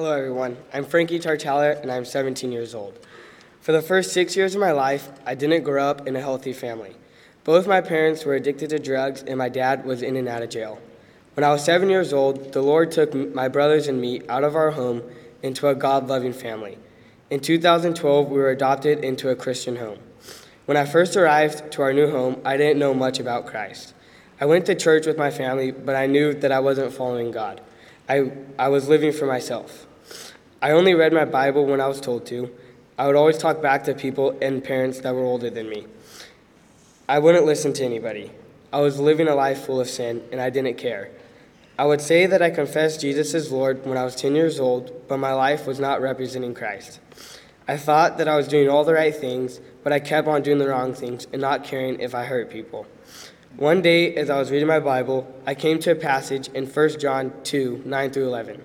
Hello, everyone. I'm Frankie Tartala, and I'm 17 years old. For the first six years of my life, I didn't grow up in a healthy family. Both my parents were addicted to drugs, and my dad was in and out of jail. When I was seven years old, the Lord took my brothers and me out of our home into a God loving family. In 2012, we were adopted into a Christian home. When I first arrived to our new home, I didn't know much about Christ. I went to church with my family, but I knew that I wasn't following God. I, I was living for myself. I only read my Bible when I was told to. I would always talk back to people and parents that were older than me. I wouldn't listen to anybody. I was living a life full of sin, and I didn't care. I would say that I confessed Jesus as Lord when I was 10 years old, but my life was not representing Christ. I thought that I was doing all the right things, but I kept on doing the wrong things and not caring if I hurt people. One day, as I was reading my Bible, I came to a passage in 1 John 2 9 through 11.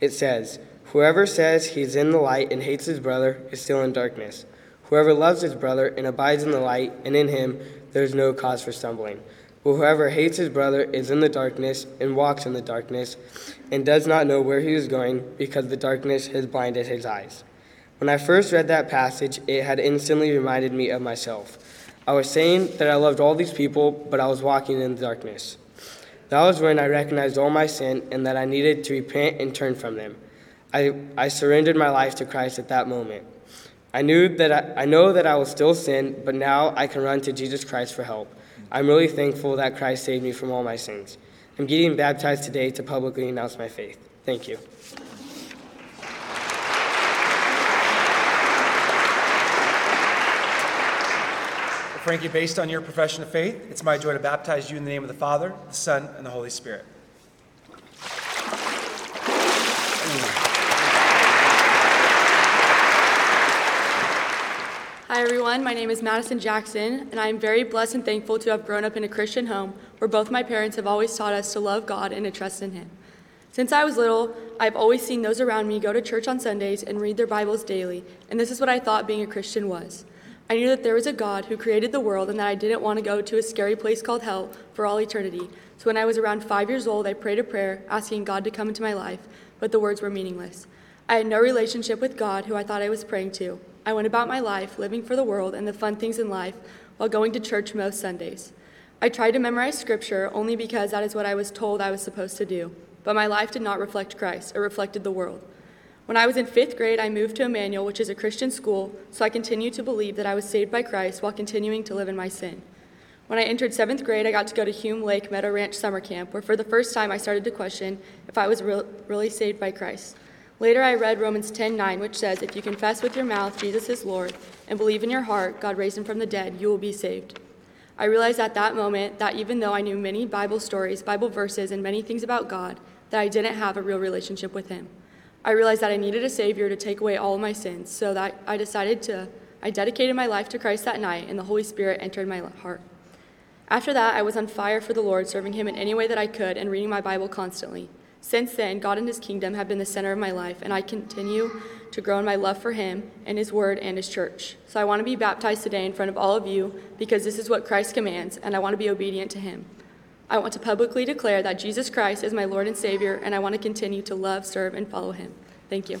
It says, Whoever says he is in the light and hates his brother is still in darkness. Whoever loves his brother and abides in the light, and in him there is no cause for stumbling. But whoever hates his brother is in the darkness and walks in the darkness, and does not know where he is going, because the darkness has blinded his eyes. When I first read that passage, it had instantly reminded me of myself. I was saying that I loved all these people, but I was walking in the darkness. That was when I recognized all my sin and that I needed to repent and turn from them. I, I surrendered my life to Christ at that moment. I knew that I, I know that I will still sin, but now I can run to Jesus Christ for help. I'm really thankful that Christ saved me from all my sins. I'm getting baptized today to publicly announce my faith. Thank you. Frankie, based on your profession of faith, it's my joy to baptize you in the name of the Father, the Son, and the Holy Spirit. Hi, everyone. My name is Madison Jackson, and I am very blessed and thankful to have grown up in a Christian home where both my parents have always taught us to love God and to trust in Him. Since I was little, I've always seen those around me go to church on Sundays and read their Bibles daily, and this is what I thought being a Christian was. I knew that there was a God who created the world and that I didn't want to go to a scary place called hell for all eternity. So when I was around five years old, I prayed a prayer asking God to come into my life, but the words were meaningless. I had no relationship with God, who I thought I was praying to. I went about my life living for the world and the fun things in life while going to church most Sundays. I tried to memorize scripture only because that is what I was told I was supposed to do, but my life did not reflect Christ, it reflected the world. When I was in fifth grade, I moved to Immanuel, which is a Christian school, so I continued to believe that I was saved by Christ while continuing to live in my sin. When I entered seventh grade, I got to go to Hume Lake Meadow Ranch Summer Camp, where for the first time I started to question if I was re- really saved by Christ. Later, I read Romans 10:9, which says, "If you confess with your mouth Jesus is Lord and believe in your heart God raised him from the dead, you will be saved." I realized at that moment that even though I knew many Bible stories, Bible verses, and many things about God, that I didn't have a real relationship with him. I realized that I needed a savior to take away all my sins, so that I decided to I dedicated my life to Christ that night, and the Holy Spirit entered my heart. After that, I was on fire for the Lord, serving him in any way that I could and reading my Bible constantly. Since then, God and His kingdom have been the center of my life, and I continue to grow in my love for Him and His Word and His church. So I want to be baptized today in front of all of you because this is what Christ commands, and I want to be obedient to Him. I want to publicly declare that Jesus Christ is my Lord and Savior, and I want to continue to love, serve, and follow Him. Thank you.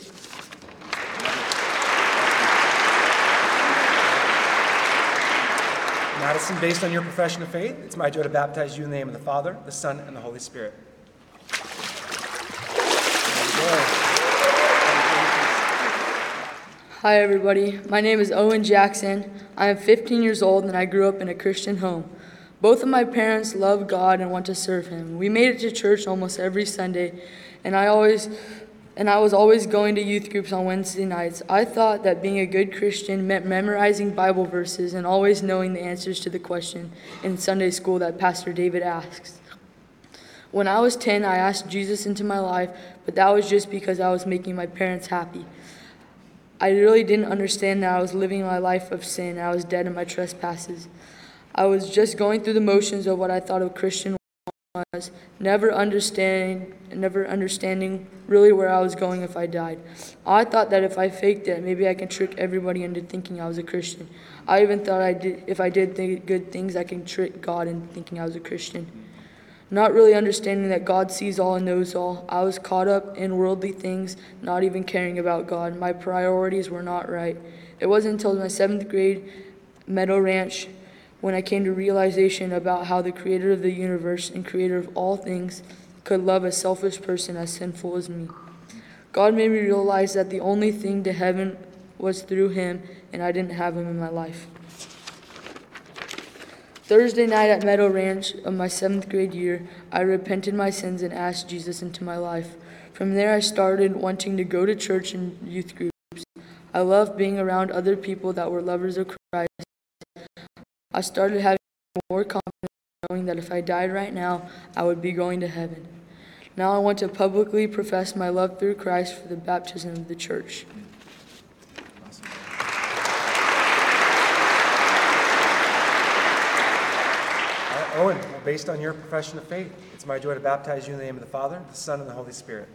Madison, based on your profession of faith, it's my joy to baptize you in the name of the Father, the Son, and the Holy Spirit. Hi, everybody. My name is Owen Jackson. I am 15 years old and I grew up in a Christian home. Both of my parents love God and want to serve Him. We made it to church almost every Sunday, and I always and I was always going to youth groups on Wednesday nights. I thought that being a good Christian meant memorizing Bible verses and always knowing the answers to the question in Sunday school that Pastor David asks. When I was 10, I asked Jesus into my life, but that was just because I was making my parents happy. I really didn't understand that I was living my life of sin. I was dead in my trespasses. I was just going through the motions of what I thought a Christian was, never understanding, never understanding really where I was going if I died. I thought that if I faked it, maybe I can trick everybody into thinking I was a Christian. I even thought I did, if I did th- good things, I can trick God into thinking I was a Christian. Not really understanding that God sees all and knows all, I was caught up in worldly things, not even caring about God. My priorities were not right. It wasn't until my seventh grade Meadow Ranch when I came to realization about how the creator of the universe and creator of all things could love a selfish person as sinful as me. God made me realize that the only thing to heaven was through him, and I didn't have him in my life. Thursday night at Meadow Ranch of my seventh grade year, I repented my sins and asked Jesus into my life. From there, I started wanting to go to church and youth groups. I loved being around other people that were lovers of Christ. I started having more confidence knowing that if I died right now, I would be going to heaven. Now I want to publicly profess my love through Christ for the baptism of the church. Right, Owen, based on your profession of faith, it's my joy to baptize you in the name of the Father, the Son, and the Holy Spirit.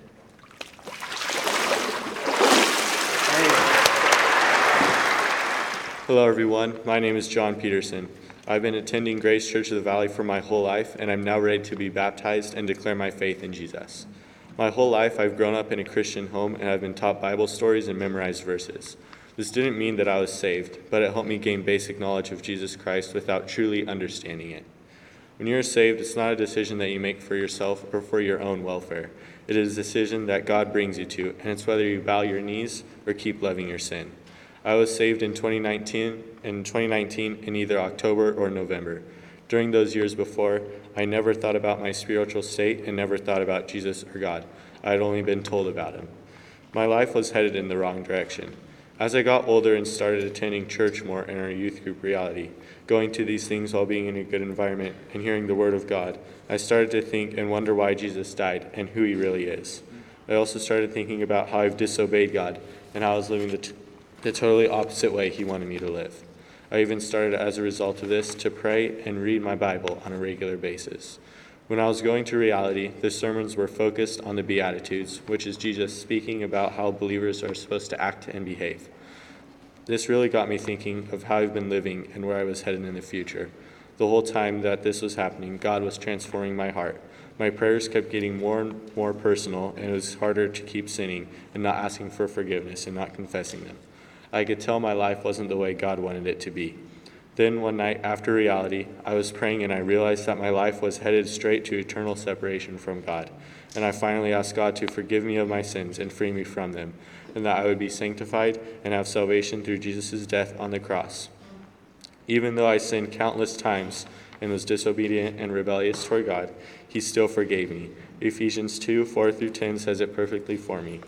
Hello, everyone. My name is John Peterson. I've been attending Grace Church of the Valley for my whole life, and I'm now ready to be baptized and declare my faith in Jesus. My whole life, I've grown up in a Christian home, and I've been taught Bible stories and memorized verses. This didn't mean that I was saved, but it helped me gain basic knowledge of Jesus Christ without truly understanding it. When you're saved, it's not a decision that you make for yourself or for your own welfare. It is a decision that God brings you to, and it's whether you bow your knees or keep loving your sin. I was saved in 2019 in 2019 in either October or November. During those years before, I never thought about my spiritual state and never thought about Jesus or God. I had only been told about him. My life was headed in the wrong direction. As I got older and started attending church more in our youth group reality, going to these things while being in a good environment and hearing the Word of God, I started to think and wonder why Jesus died and who He really is. I also started thinking about how I've disobeyed God and how I was living the, t- the totally opposite way He wanted me to live. I even started, as a result of this, to pray and read my Bible on a regular basis. When I was going to reality, the sermons were focused on the Beatitudes, which is Jesus speaking about how believers are supposed to act and behave. This really got me thinking of how I've been living and where I was headed in the future. The whole time that this was happening, God was transforming my heart. My prayers kept getting more and more personal, and it was harder to keep sinning and not asking for forgiveness and not confessing them. I could tell my life wasn't the way God wanted it to be. Then, one night after reality, I was praying and I realized that my life was headed straight to eternal separation from God. And I finally asked God to forgive me of my sins and free me from them, and that I would be sanctified and have salvation through Jesus' death on the cross. Even though I sinned countless times and was disobedient and rebellious toward God, He still forgave me. Ephesians 2 4 through 10 says it perfectly for me.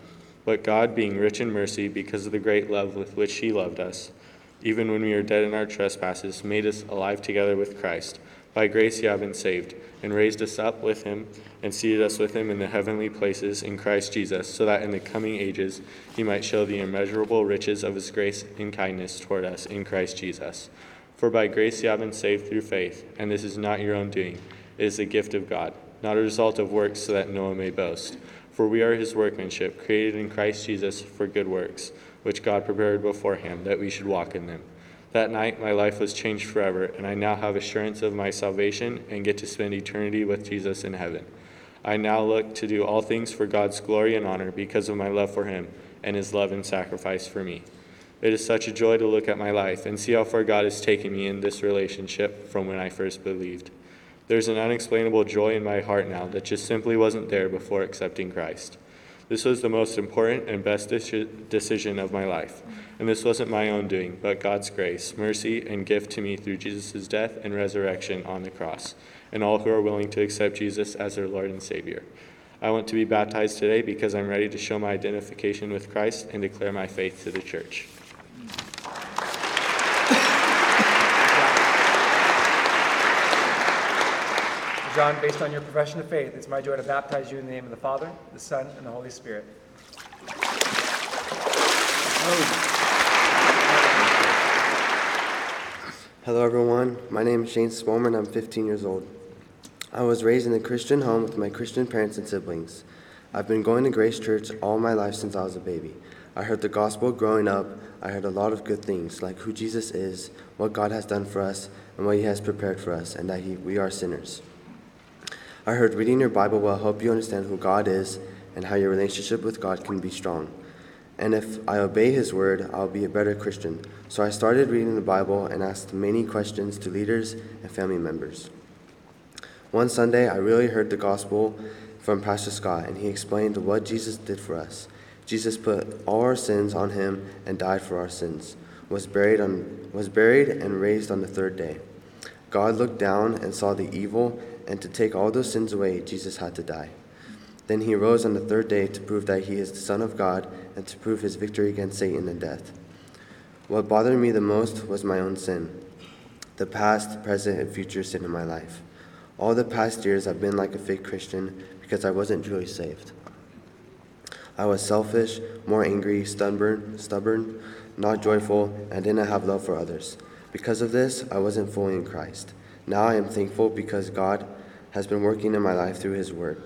But God, being rich in mercy, because of the great love with which He loved us, even when we were dead in our trespasses, made us alive together with Christ. By grace you have been saved, and raised us up with Him, and seated us with Him in the heavenly places in Christ Jesus, so that in the coming ages He might show the immeasurable riches of His grace and kindness toward us in Christ Jesus. For by grace you have been saved through faith, and this is not your own doing, it is the gift of God, not a result of works, so that no one may boast. For we are his workmanship, created in Christ Jesus for good works, which God prepared beforehand that we should walk in them. That night, my life was changed forever, and I now have assurance of my salvation and get to spend eternity with Jesus in heaven. I now look to do all things for God's glory and honor because of my love for him and his love and sacrifice for me. It is such a joy to look at my life and see how far God has taken me in this relationship from when I first believed. There's an unexplainable joy in my heart now that just simply wasn't there before accepting Christ. This was the most important and best decision of my life. And this wasn't my own doing, but God's grace, mercy, and gift to me through Jesus' death and resurrection on the cross, and all who are willing to accept Jesus as their Lord and Savior. I want to be baptized today because I'm ready to show my identification with Christ and declare my faith to the church. John, based on your profession of faith, it's my joy to baptize you in the name of the Father, the Son, and the Holy Spirit. Hello, everyone. My name is Shane Spolman. I'm 15 years old. I was raised in a Christian home with my Christian parents and siblings. I've been going to Grace Church all my life since I was a baby. I heard the gospel growing up. I heard a lot of good things, like who Jesus is, what God has done for us, and what He has prepared for us, and that he, we are sinners. I heard reading your Bible will help you understand who God is and how your relationship with God can be strong. And if I obey His word, I'll be a better Christian. So I started reading the Bible and asked many questions to leaders and family members. One Sunday, I really heard the gospel from Pastor Scott, and he explained what Jesus did for us. Jesus put all our sins on him and died for our sins, was buried, on, was buried and raised on the third day. God looked down and saw the evil, and to take all those sins away, Jesus had to die. Then he rose on the third day to prove that he is the Son of God and to prove his victory against Satan and death. What bothered me the most was my own sin the past, present, and future sin in my life. All the past years I've been like a fake Christian because I wasn't truly saved. I was selfish, more angry, stubborn, stubborn, not joyful, and didn't have love for others. Because of this, I wasn't fully in Christ. Now I am thankful because God has been working in my life through his word.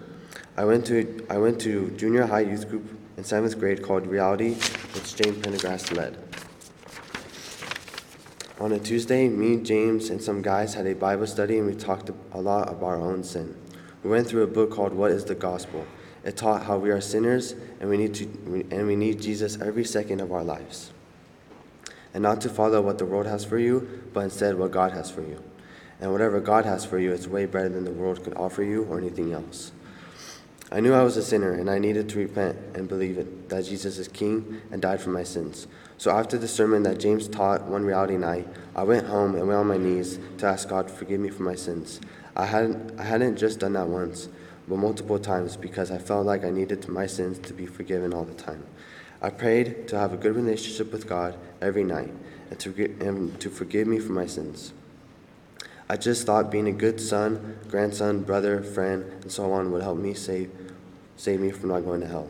I went to I went to junior high youth group in seventh grade called Reality, which James Pendergrass led. On a Tuesday, me, James, and some guys had a Bible study and we talked a lot about our own sin. We went through a book called What is the Gospel? It taught how we are sinners and we need to and we need Jesus every second of our lives. And not to follow what the world has for you, but instead what God has for you. And whatever God has for you is way better than the world could offer you or anything else. I knew I was a sinner and I needed to repent and believe it, that Jesus is King and died for my sins. So after the sermon that James taught one reality night, I went home and went on my knees to ask God to forgive me for my sins. I hadn't, I hadn't just done that once, but multiple times because I felt like I needed my sins to be forgiven all the time. I prayed to have a good relationship with God every night and to, and to forgive me for my sins. I just thought being a good son, grandson, brother, friend, and so on would help me save, save me from not going to hell.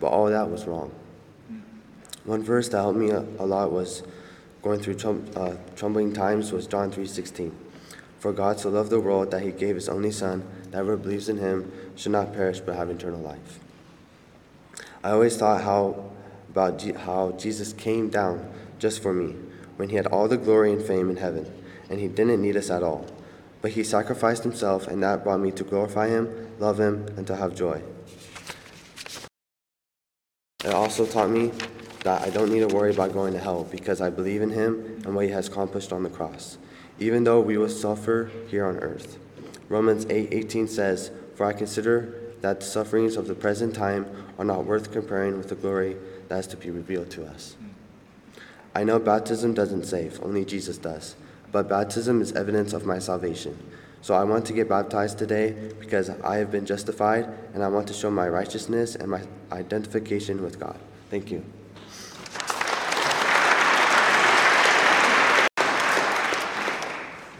But all that was wrong. One verse that helped me a, a lot was going through trum, uh, troubling times was John 3.16. For God so loved the world that he gave his only son, that whoever believes in him should not perish but have eternal life. I always thought how about G- how Jesus came down just for me when he had all the glory and fame in heaven and he didn't need us at all. But he sacrificed himself, and that brought me to glorify him, love him, and to have joy. It also taught me that I don't need to worry about going to hell because I believe in him and what he has accomplished on the cross, even though we will suffer here on earth. Romans 8:18 8, says, "For I consider that the sufferings of the present time are not worth comparing with the glory that is to be revealed to us." I know baptism doesn't save, only Jesus does but baptism is evidence of my salvation. So I want to get baptized today because I have been justified and I want to show my righteousness and my identification with God. Thank you.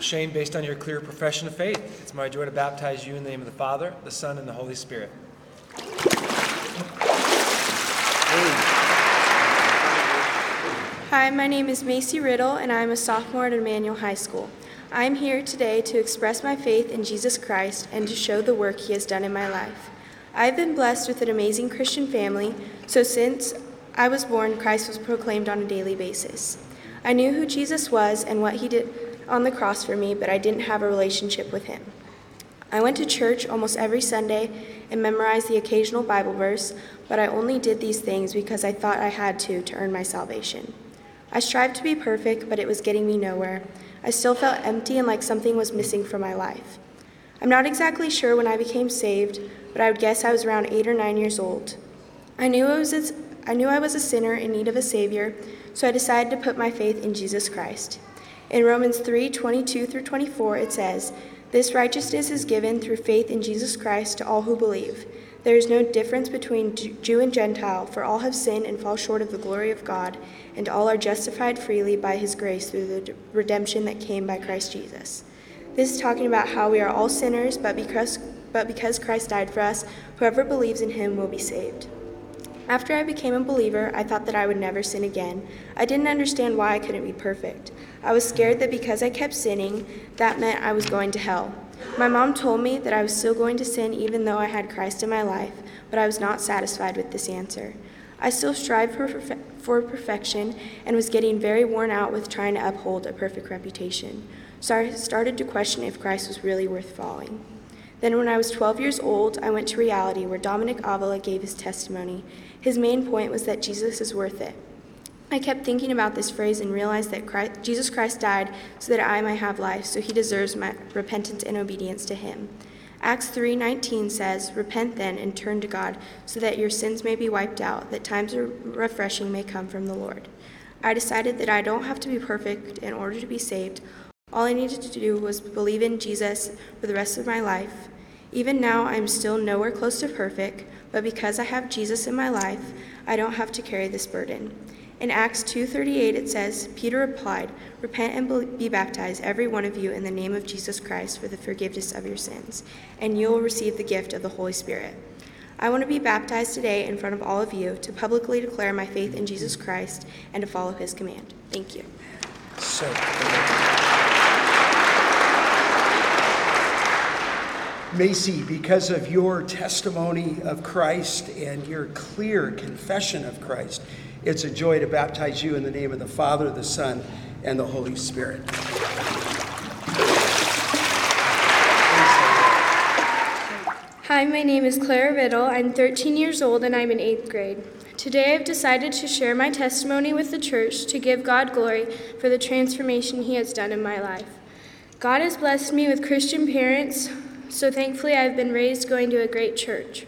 Shane, based on your clear profession of faith, it's my joy to baptize you in the name of the Father, the Son, and the Holy Spirit. Hi, my name is Macy Riddle, and I'm a sophomore at Immanuel High School. I'm here today to express my faith in Jesus Christ and to show the work He has done in my life. I've been blessed with an amazing Christian family, so since I was born, Christ was proclaimed on a daily basis. I knew who Jesus was and what He did on the cross for me, but I didn't have a relationship with Him. I went to church almost every Sunday and memorized the occasional Bible verse, but I only did these things because I thought I had to to earn my salvation. I strived to be perfect, but it was getting me nowhere. I still felt empty and like something was missing from my life. I'm not exactly sure when I became saved, but I would guess I was around eight or nine years old. I knew I was a, I knew I was a sinner in need of a Savior, so I decided to put my faith in Jesus Christ. In Romans 3 22 through 24, it says, This righteousness is given through faith in Jesus Christ to all who believe. There is no difference between Jew and Gentile, for all have sinned and fall short of the glory of God, and all are justified freely by his grace through the redemption that came by Christ Jesus. This is talking about how we are all sinners, but because, but because Christ died for us, whoever believes in him will be saved. After I became a believer, I thought that I would never sin again. I didn't understand why I couldn't be perfect. I was scared that because I kept sinning, that meant I was going to hell. My mom told me that I was still going to sin even though I had Christ in my life, but I was not satisfied with this answer. I still strived for, for perfection and was getting very worn out with trying to uphold a perfect reputation. So I started to question if Christ was really worth following. Then, when I was 12 years old, I went to reality where Dominic Avila gave his testimony. His main point was that Jesus is worth it. I kept thinking about this phrase and realized that Christ, Jesus Christ died so that I might have life, so he deserves my repentance and obedience to him. Acts 3:19 says, "Repent then and turn to God, so that your sins may be wiped out, that times of refreshing may come from the Lord." I decided that I don't have to be perfect in order to be saved. All I needed to do was believe in Jesus for the rest of my life. Even now, I'm still nowhere close to perfect, but because I have Jesus in my life, I don't have to carry this burden. In Acts 2:38 it says, Peter replied, "Repent and be baptized every one of you in the name of Jesus Christ for the forgiveness of your sins, and you will receive the gift of the Holy Spirit." I want to be baptized today in front of all of you to publicly declare my faith in Jesus Christ and to follow his command. Thank you. So, Macy, because of your testimony of Christ and your clear confession of Christ, it's a joy to baptize you in the name of the Father, the Son, and the Holy Spirit. Hi, my name is Clara Riddle. I'm 13 years old and I'm in eighth grade. Today I've decided to share my testimony with the church to give God glory for the transformation He has done in my life. God has blessed me with Christian parents, so thankfully I've been raised going to a great church.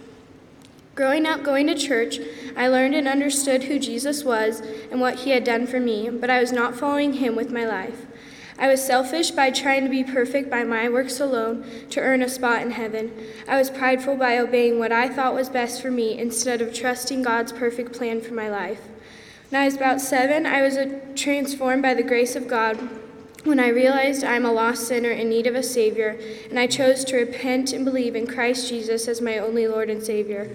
Growing up going to church, I learned and understood who Jesus was and what he had done for me, but I was not following him with my life. I was selfish by trying to be perfect by my works alone to earn a spot in heaven. I was prideful by obeying what I thought was best for me instead of trusting God's perfect plan for my life. When I was about seven, I was transformed by the grace of God when I realized I am a lost sinner in need of a Savior, and I chose to repent and believe in Christ Jesus as my only Lord and Savior.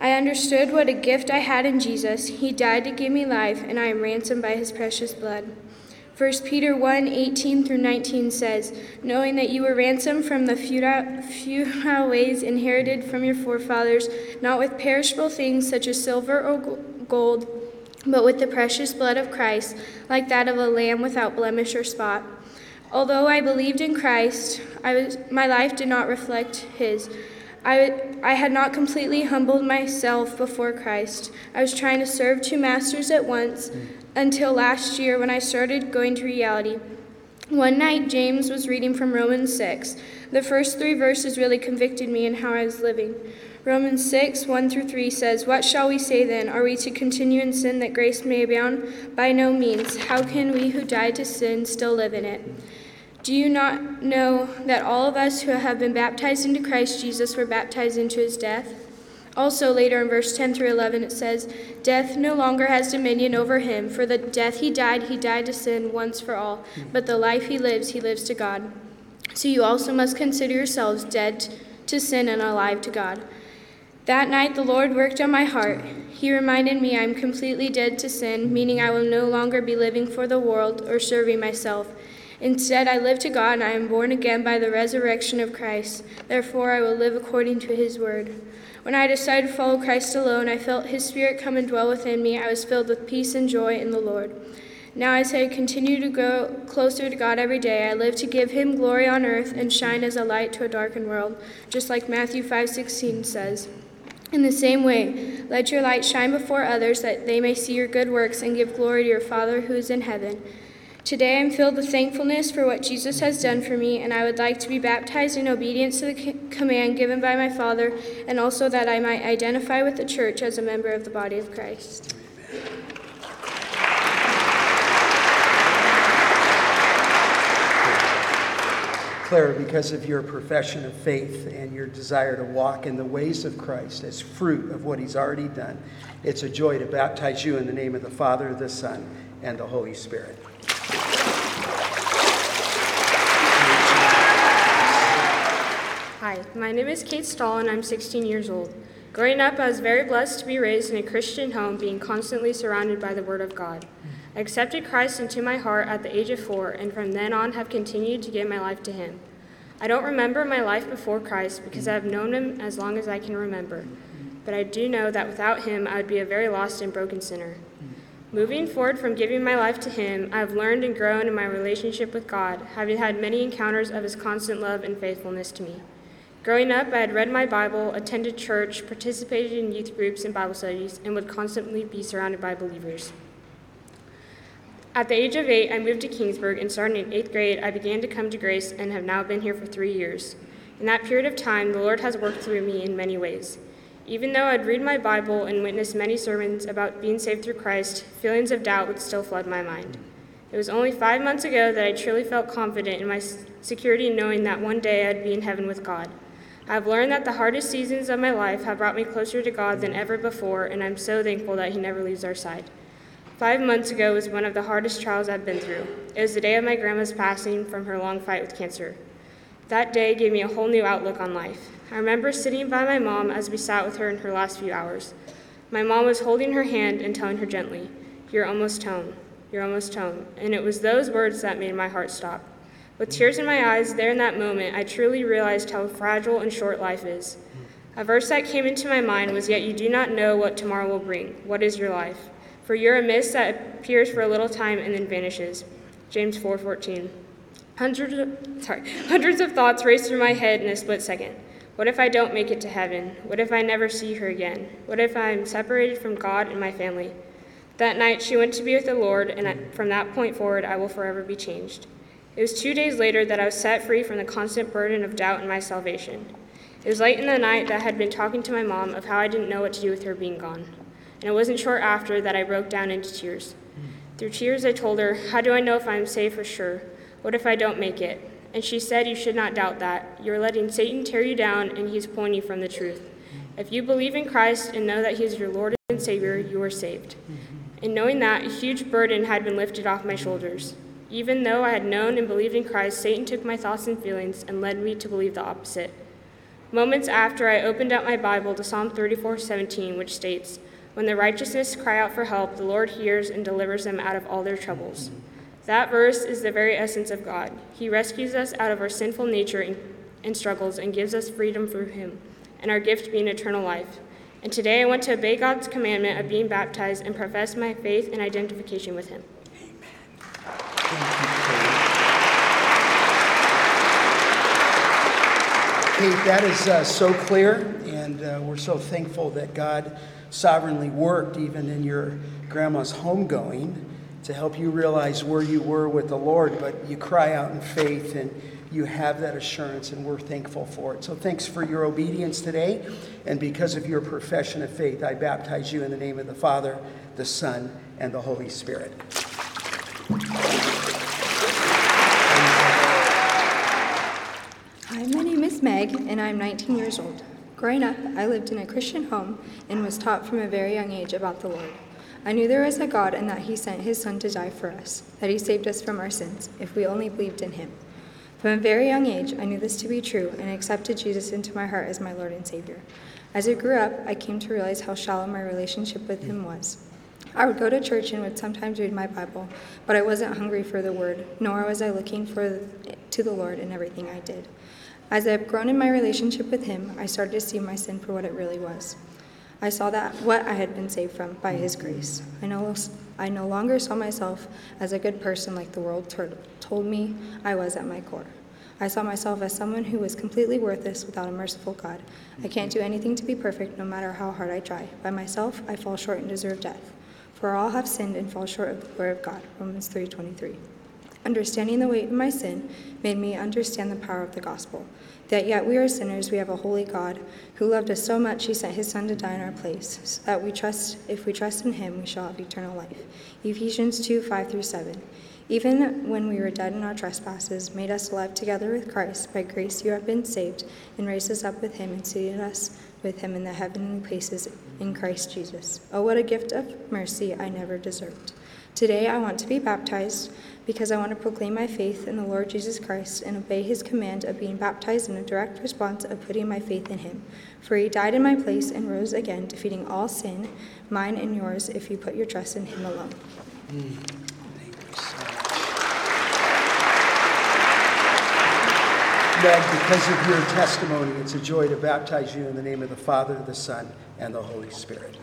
I understood what a gift I had in Jesus. He died to give me life, and I am ransomed by his precious blood. 1 Peter 1 18 through 19 says, Knowing that you were ransomed from the futile, ways inherited from your forefathers, not with perishable things such as silver or gold, but with the precious blood of Christ, like that of a lamb without blemish or spot. Although I believed in Christ, I was, my life did not reflect his. I, I had not completely humbled myself before Christ. I was trying to serve two masters at once until last year when I started going to reality. One night, James was reading from Romans 6. The first three verses really convicted me in how I was living. Romans 6, 1 through 3 says, What shall we say then? Are we to continue in sin that grace may abound? By no means. How can we who died to sin still live in it? Do you not know that all of us who have been baptized into Christ Jesus were baptized into his death? Also, later in verse 10 through 11, it says, Death no longer has dominion over him, for the death he died, he died to sin once for all, but the life he lives, he lives to God. So you also must consider yourselves dead to sin and alive to God. That night the Lord worked on my heart. He reminded me I am completely dead to sin, meaning I will no longer be living for the world or serving myself. Instead, I live to God, and I am born again by the resurrection of Christ. Therefore, I will live according to his word. When I decided to follow Christ alone, I felt his spirit come and dwell within me. I was filled with peace and joy in the Lord. Now, as I continue to go closer to God every day, I live to give him glory on earth and shine as a light to a darkened world, just like Matthew 5:16 says. In the same way, let your light shine before others that they may see your good works and give glory to your Father who is in heaven. Today I'm filled with thankfulness for what Jesus has done for me, and I would like to be baptized in obedience to the command given by my Father, and also that I might identify with the church as a member of the body of Christ. Clara, because of your profession of faith and your desire to walk in the ways of Christ as fruit of what He's already done, it's a joy to baptize you in the name of the Father, the Son, and the Holy Spirit. Hi, my name is Kate Stahl and I'm 16 years old. Growing up, I was very blessed to be raised in a Christian home, being constantly surrounded by the Word of God. I accepted Christ into my heart at the age of four, and from then on have continued to give my life to Him. I don't remember my life before Christ because I have known Him as long as I can remember, but I do know that without Him, I would be a very lost and broken sinner. Moving forward from giving my life to Him, I have learned and grown in my relationship with God, having had many encounters of His constant love and faithfulness to me. Growing up, I had read my Bible, attended church, participated in youth groups and Bible studies, and would constantly be surrounded by believers. At the age of eight, I moved to Kingsburg, and starting in eighth grade, I began to come to grace and have now been here for three years. In that period of time, the Lord has worked through me in many ways. Even though I'd read my Bible and witnessed many sermons about being saved through Christ, feelings of doubt would still flood my mind. It was only five months ago that I truly felt confident in my security knowing that one day I'd be in heaven with God. I've learned that the hardest seasons of my life have brought me closer to God than ever before, and I'm so thankful that He never leaves our side. Five months ago was one of the hardest trials I've been through. It was the day of my grandma's passing from her long fight with cancer. That day gave me a whole new outlook on life. I remember sitting by my mom as we sat with her in her last few hours. My mom was holding her hand and telling her gently, You're almost home. You're almost home. And it was those words that made my heart stop. With tears in my eyes, there in that moment, I truly realized how fragile and short life is. A verse that came into my mind was, Yet you do not know what tomorrow will bring. What is your life? For you're a mist that appears for a little time and then vanishes. James 4:14. Hundreds of, sorry, hundreds of thoughts raced through my head in a split second. What if I don't make it to heaven? What if I never see her again? What if I'm separated from God and my family? That night she went to be with the Lord, and from that point forward I will forever be changed. It was two days later that I was set free from the constant burden of doubt in my salvation. It was late in the night that I had been talking to my mom of how I didn't know what to do with her being gone and it wasn't short after that I broke down into tears. Through tears, I told her, How do I know if I am safe for sure? What if I don't make it? And she said, You should not doubt that. You're letting Satan tear you down, and he's pulling you from the truth. If you believe in Christ and know that he is your Lord and Savior, you are saved. And knowing that, a huge burden had been lifted off my shoulders. Even though I had known and believed in Christ, Satan took my thoughts and feelings and led me to believe the opposite. Moments after, I opened up my Bible to Psalm 34:17, which states, when the righteousness cry out for help, the Lord hears and delivers them out of all their troubles. That verse is the very essence of God. He rescues us out of our sinful nature and struggles and gives us freedom through Him, and our gift being eternal life. And today I want to obey God's commandment of being baptized and profess my faith and identification with Him. Amen. Kate, that is uh, so clear, and uh, we're so thankful that God sovereignly worked even in your grandma's homegoing to help you realize where you were with the Lord, but you cry out in faith and you have that assurance, and we're thankful for it. So, thanks for your obedience today. And because of your profession of faith, I baptize you in the name of the Father, the Son, and the Holy Spirit. Hi, my name is Meg, and I'm 19 years old. Growing up, I lived in a Christian home and was taught from a very young age about the Lord. I knew there was a God and that He sent His Son to die for us, that He saved us from our sins, if we only believed in Him. From a very young age, I knew this to be true and accepted Jesus into my heart as my Lord and Savior. As I grew up, I came to realize how shallow my relationship with Him was. I would go to church and would sometimes read my Bible, but I wasn't hungry for the Word, nor was I looking for to the Lord in everything I did. As I've grown in my relationship with Him, I started to see my sin for what it really was. I saw that what I had been saved from by His grace. I no, I no longer saw myself as a good person like the world told me I was at my core. I saw myself as someone who was completely worthless without a merciful God. I can't do anything to be perfect, no matter how hard I try. By myself, I fall short and deserve death. For all have sinned and fall short of the glory of God. Romans 3:23. Understanding the weight of my sin made me understand the power of the gospel. That yet we are sinners, we have a holy God who loved us so much he sent his Son to die in our place, so that we trust, if we trust in him, we shall have eternal life. Ephesians 2 5 through 7. Even when we were dead in our trespasses, made us alive together with Christ. By grace you have been saved, and raised us up with him, and seated us with him in the heavenly places in Christ Jesus. Oh, what a gift of mercy I never deserved. Today I want to be baptized because I want to proclaim my faith in the Lord Jesus Christ and obey his command of being baptized in a direct response of putting my faith in him. For he died in my place and rose again, defeating all sin, mine and yours, if you put your trust in him alone. Mm. Because of your testimony, it's a joy to baptize you in the name of the Father, the Son, and the Holy Spirit.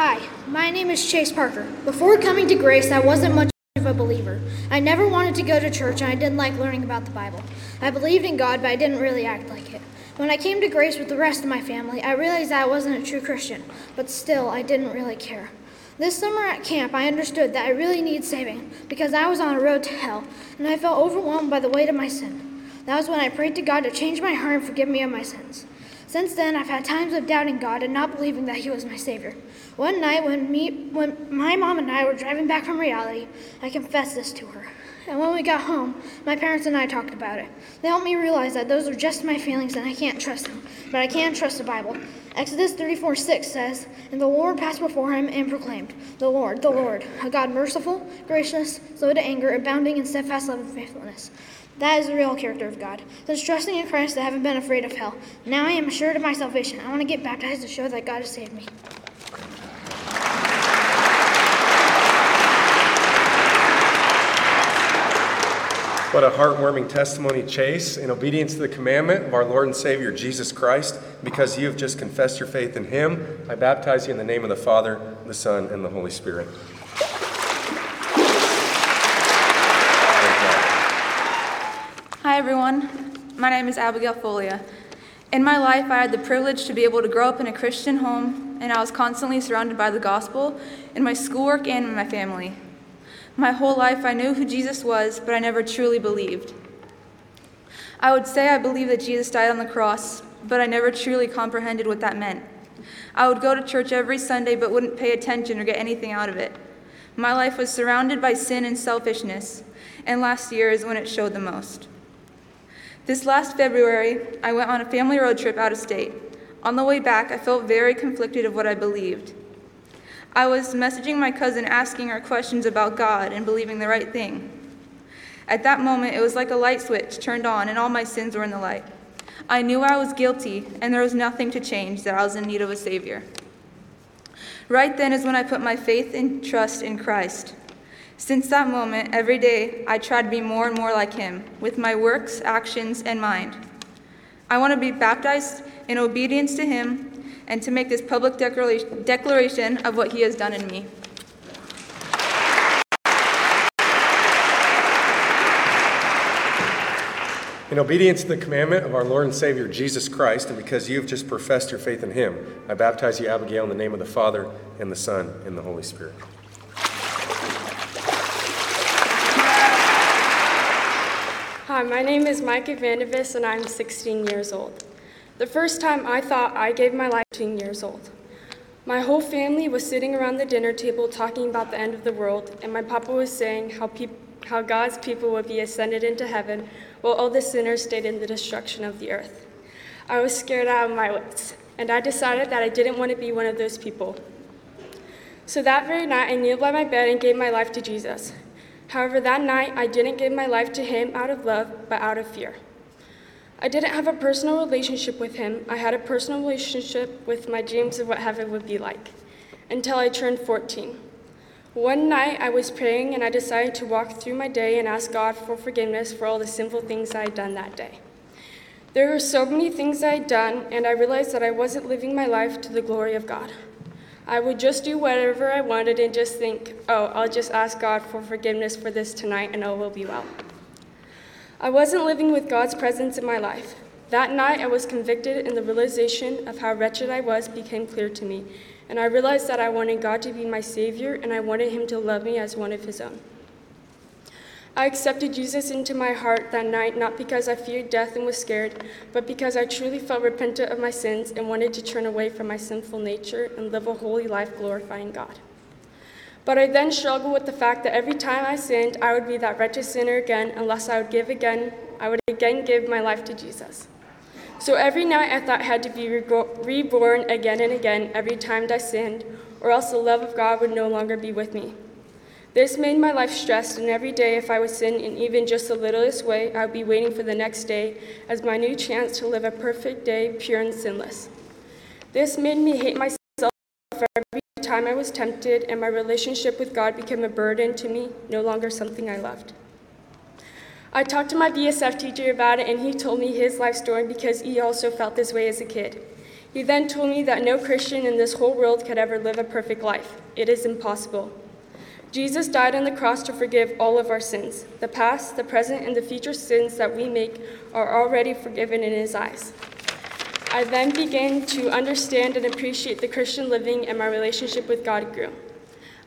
Hi, my name is Chase Parker. Before coming to Grace, I wasn't much of a believer. I never wanted to go to church and I didn't like learning about the Bible. I believed in God, but I didn't really act like it. When I came to grace with the rest of my family, I realized that I wasn't a true Christian, but still, I didn't really care. This summer at camp, I understood that I really need saving because I was on a road to hell and I felt overwhelmed by the weight of my sin. That was when I prayed to God to change my heart and forgive me of my sins. Since then, I've had times of doubting God and not believing that He was my Savior. One night, when, me, when my mom and I were driving back from reality, I confessed this to her. And when we got home, my parents and I talked about it. They helped me realize that those are just my feelings and I can't trust them, but I can trust the Bible. Exodus 34 6 says, And the Lord passed before him and proclaimed, The Lord, the Lord, a God merciful, gracious, slow to anger, abounding in steadfast love and faithfulness. That is the real character of God. Those trusting in Christ, I haven't been afraid of hell. Now I am assured of my salvation. I want to get baptized to show that God has saved me. What a heartwarming testimony, Chase, in obedience to the commandment of our Lord and Savior Jesus Christ. Because you have just confessed your faith in Him, I baptize you in the name of the Father, the Son, and the Holy Spirit. Hi, everyone. My name is Abigail Folia. In my life, I had the privilege to be able to grow up in a Christian home, and I was constantly surrounded by the gospel in my schoolwork and in my family. My whole life, I knew who Jesus was, but I never truly believed. I would say I believed that Jesus died on the cross, but I never truly comprehended what that meant. I would go to church every Sunday, but wouldn't pay attention or get anything out of it. My life was surrounded by sin and selfishness, and last year is when it showed the most. This last February, I went on a family road trip out of state. On the way back, I felt very conflicted of what I believed. I was messaging my cousin asking her questions about God and believing the right thing. At that moment, it was like a light switch turned on and all my sins were in the light. I knew I was guilty and there was nothing to change, that I was in need of a Savior. Right then is when I put my faith and trust in Christ. Since that moment, every day, I try to be more and more like Him, with my works, actions, and mind. I want to be baptized in obedience to Him and to make this public declaration of what He has done in me. In obedience to the commandment of our Lord and Savior Jesus Christ, and because you have just professed your faith in Him, I baptize you, Abigail, in the name of the Father, and the Son, and the Holy Spirit. Hi, my name is Micah Vandervis, and I'm 16 years old. The first time I thought I gave my life 18 years old. My whole family was sitting around the dinner table talking about the end of the world, and my papa was saying how, peop- how God's people would be ascended into heaven while all the sinners stayed in the destruction of the earth. I was scared out of my wits, and I decided that I didn't want to be one of those people. So that very night, I kneeled by my bed and gave my life to Jesus. However, that night, I didn't give my life to him out of love, but out of fear. I didn't have a personal relationship with him. I had a personal relationship with my dreams of what heaven would be like until I turned 14. One night I was praying and I decided to walk through my day and ask God for forgiveness for all the sinful things I had done that day. There were so many things I had done, and I realized that I wasn't living my life to the glory of God. I would just do whatever I wanted and just think, oh, I'll just ask God for forgiveness for this tonight and all will be well. I wasn't living with God's presence in my life. That night, I was convicted, and the realization of how wretched I was became clear to me. And I realized that I wanted God to be my Savior, and I wanted Him to love me as one of His own. I accepted Jesus into my heart that night, not because I feared death and was scared, but because I truly felt repentant of my sins and wanted to turn away from my sinful nature and live a holy life glorifying God. But I then struggled with the fact that every time I sinned, I would be that wretched sinner again unless I would give again, I would again give my life to Jesus. So every night I thought I had to be reborn again and again every time I sinned, or else the love of God would no longer be with me. This made my life stressed, and every day, if I would sin in even just the littlest way, I would be waiting for the next day as my new chance to live a perfect day, pure and sinless. This made me hate myself for every time I was tempted, and my relationship with God became a burden to me, no longer something I loved. I talked to my BSF teacher about it, and he told me his life story because he also felt this way as a kid. He then told me that no Christian in this whole world could ever live a perfect life. It is impossible. Jesus died on the cross to forgive all of our sins. The past, the present, and the future sins that we make are already forgiven in His eyes. I then began to understand and appreciate the Christian living and my relationship with God grew.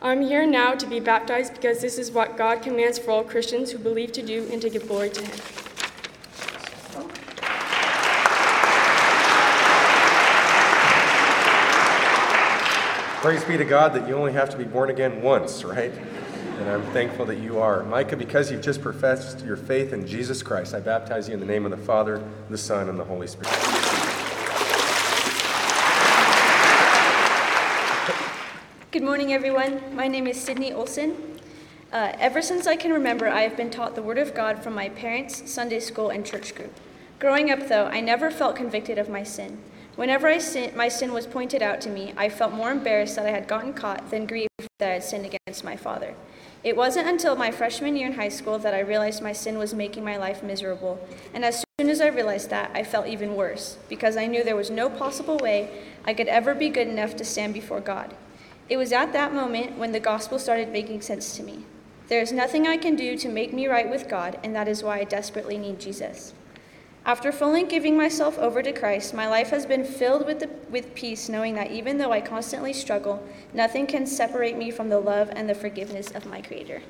I'm here now to be baptized because this is what God commands for all Christians who believe to do and to give glory to Him. Praise be to God that you only have to be born again once, right? And I'm thankful that you are. Micah, because you've just professed your faith in Jesus Christ, I baptize you in the name of the Father, the Son, and the Holy Spirit. Good morning, everyone. My name is Sydney Olson. Uh, ever since I can remember, I have been taught the Word of God from my parents, Sunday school, and church group. Growing up, though, I never felt convicted of my sin. Whenever sin, my sin was pointed out to me, I felt more embarrassed that I had gotten caught than grieved that I had sinned against my father. It wasn't until my freshman year in high school that I realized my sin was making my life miserable. And as soon as I realized that, I felt even worse, because I knew there was no possible way I could ever be good enough to stand before God. It was at that moment when the gospel started making sense to me. There is nothing I can do to make me right with God, and that is why I desperately need Jesus. After fully giving myself over to Christ, my life has been filled with, the, with peace, knowing that even though I constantly struggle, nothing can separate me from the love and the forgiveness of my Creator.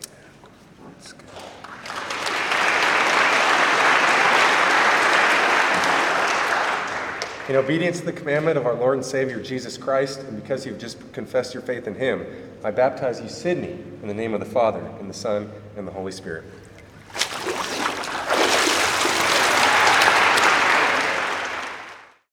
In obedience to the commandment of our Lord and Savior Jesus Christ, and because you've just confessed your faith in Him, I baptize you, Sydney, in the name of the Father, and the Son, and the Holy Spirit.